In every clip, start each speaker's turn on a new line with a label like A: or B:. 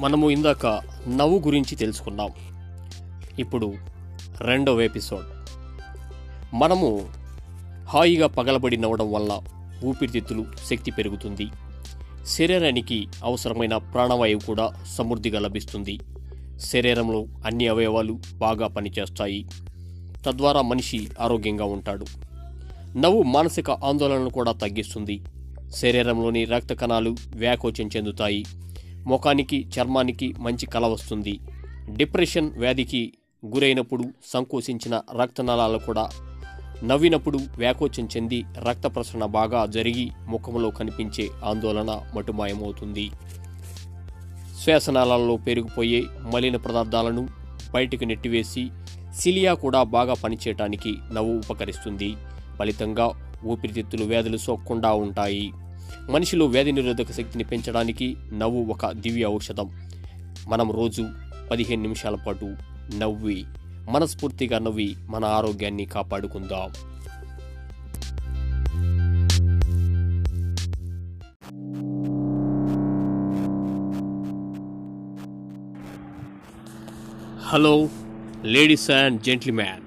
A: మనము ఇందాక నవ్వు గురించి తెలుసుకున్నాం. ఇప్పుడు రెండవ ఎపిసోడ్. మనము హాయిగా పగలబడి నవ్వడం వల్ల ఊపిరితిత్తులు శక్తి పెరుగుతుంది. శరీరానికి అవసరమైన ప్రాణవాయువు కూడా సమృద్ధిగా లభిస్తుంది. శరీరంలో అన్ని అవయవాలు బాగా పనిచేస్తాయి. తద్వారా మనిషి ఆరోగ్యంగా ఉంటాడు. నవ్వు మానసిక ఆందోళనను కూడా తగ్గిస్తుంది. శరీరంలోని రక్త కణాలు వ్యాకోచం చెందుతాయి. ముఖానికి చర్మానికి మంచి కళ వస్తుంది. డిప్రెషన్ వ్యాధికి గురైనప్పుడు సంకోచించిన రక్తనాళాలు కూడా నవ్వినప్పుడు వ్యాకోచం చెంది రక్త ప్రసరణ బాగా జరిగి ముఖంలో కనిపించే ఆందోళన మటుమాయమవుతుంది. శ్వాసనాళాలలో పెరిగిపోయే మలిన పదార్థాలను బయటకు నెట్టివేసి సిలియా కూడా బాగా పనిచేయటానికి నవ్వు ఉపకరిస్తుంది. ఫలితంగా ఊపిరితిత్తులు వ్యాధులు సోక్కుండా ఉంటాయి. మనిషిలో వ్యాధి నిరోధక శక్తిని పెంచడానికి నవ్వు ఒక దివ్య ఔషధం. మనం రోజు పదిహేను నిమిషాల పాటు నవ్వి మనస్ఫూర్తిగా నవ్వి మన ఆరోగ్యాన్ని కాపాడుకుందాం. హలో లేడీస్ అండ్ జెంట్లీమ్యాన్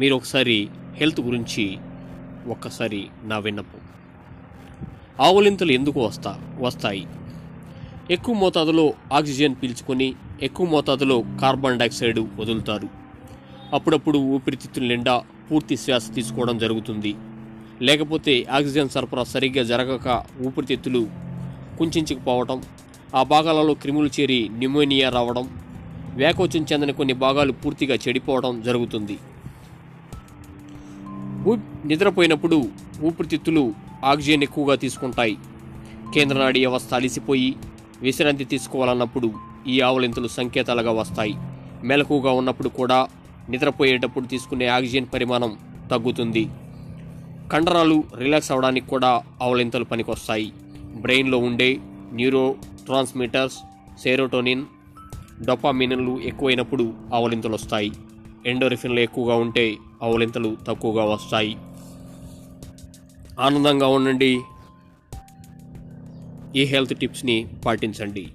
A: మీరు ఒకసారి హెల్త్ గురించి ఒక్కసారి నా విన్నపం. ఆవులింతలు ఎందుకు వస్తా వస్తాయి? ఎక్కువ మోతాదులో ఆక్సిజన్ పీల్చుకొని ఎక్కువ మోతాదులో కార్బన్ డైఆక్సైడ్ వదులుతారు. అప్పుడప్పుడు ఊపిరితిత్తుల నిండా పూర్తి శ్వాస తీసుకోవడం జరుగుతుంది. లేకపోతే ఆక్సిజన్ సరఫరా సరిగ్గా జరగక ఊపిరితిత్తులు కుంచుకుపోవటం ఆ భాగాలలో క్రిములు చేరి న్యూమోనియా రావడం వ్యాకోచం చెందిన కొన్ని భాగాలు పూర్తిగా చెడిపోవడం జరుగుతుంది. నిద్రపోయినప్పుడు ఊపిరితిత్తులు ఆక్సిజన్ ఎక్కువగా తీసుకుంటాయి. కేంద్ర నాడీ వ్యవస్థ అలిసిపోయి విశ్రాంతి తీసుకోవాలన్నప్పుడు ఈ ఆవలింతలు సంకేతాలుగా వస్తాయి. మెలకుగా ఉన్నప్పుడు కూడా నిద్రపోయేటప్పుడు తీసుకునే ఆక్సిజన్ పరిమాణం తగ్గుతుంది. కండరాలు రిలాక్స్ అవడానికి కూడా ఆవలింతలు పనికొస్తాయి. బ్రెయిన్లో ఉండే న్యూరో ట్రాన్స్మిటర్స్ సెరోటోనిన్ డొపామినన్లు ఎక్కువైనప్పుడు ఆవలింతలు వస్తాయి ఎండోరిఫిన్లు ఎక్కువగా ఉంటే అవలింతలు తక్కువగా వస్తాయి. ఆనందంగా ఉండండి. ఈ హెల్త్ టిప్స్ని పాటించండి.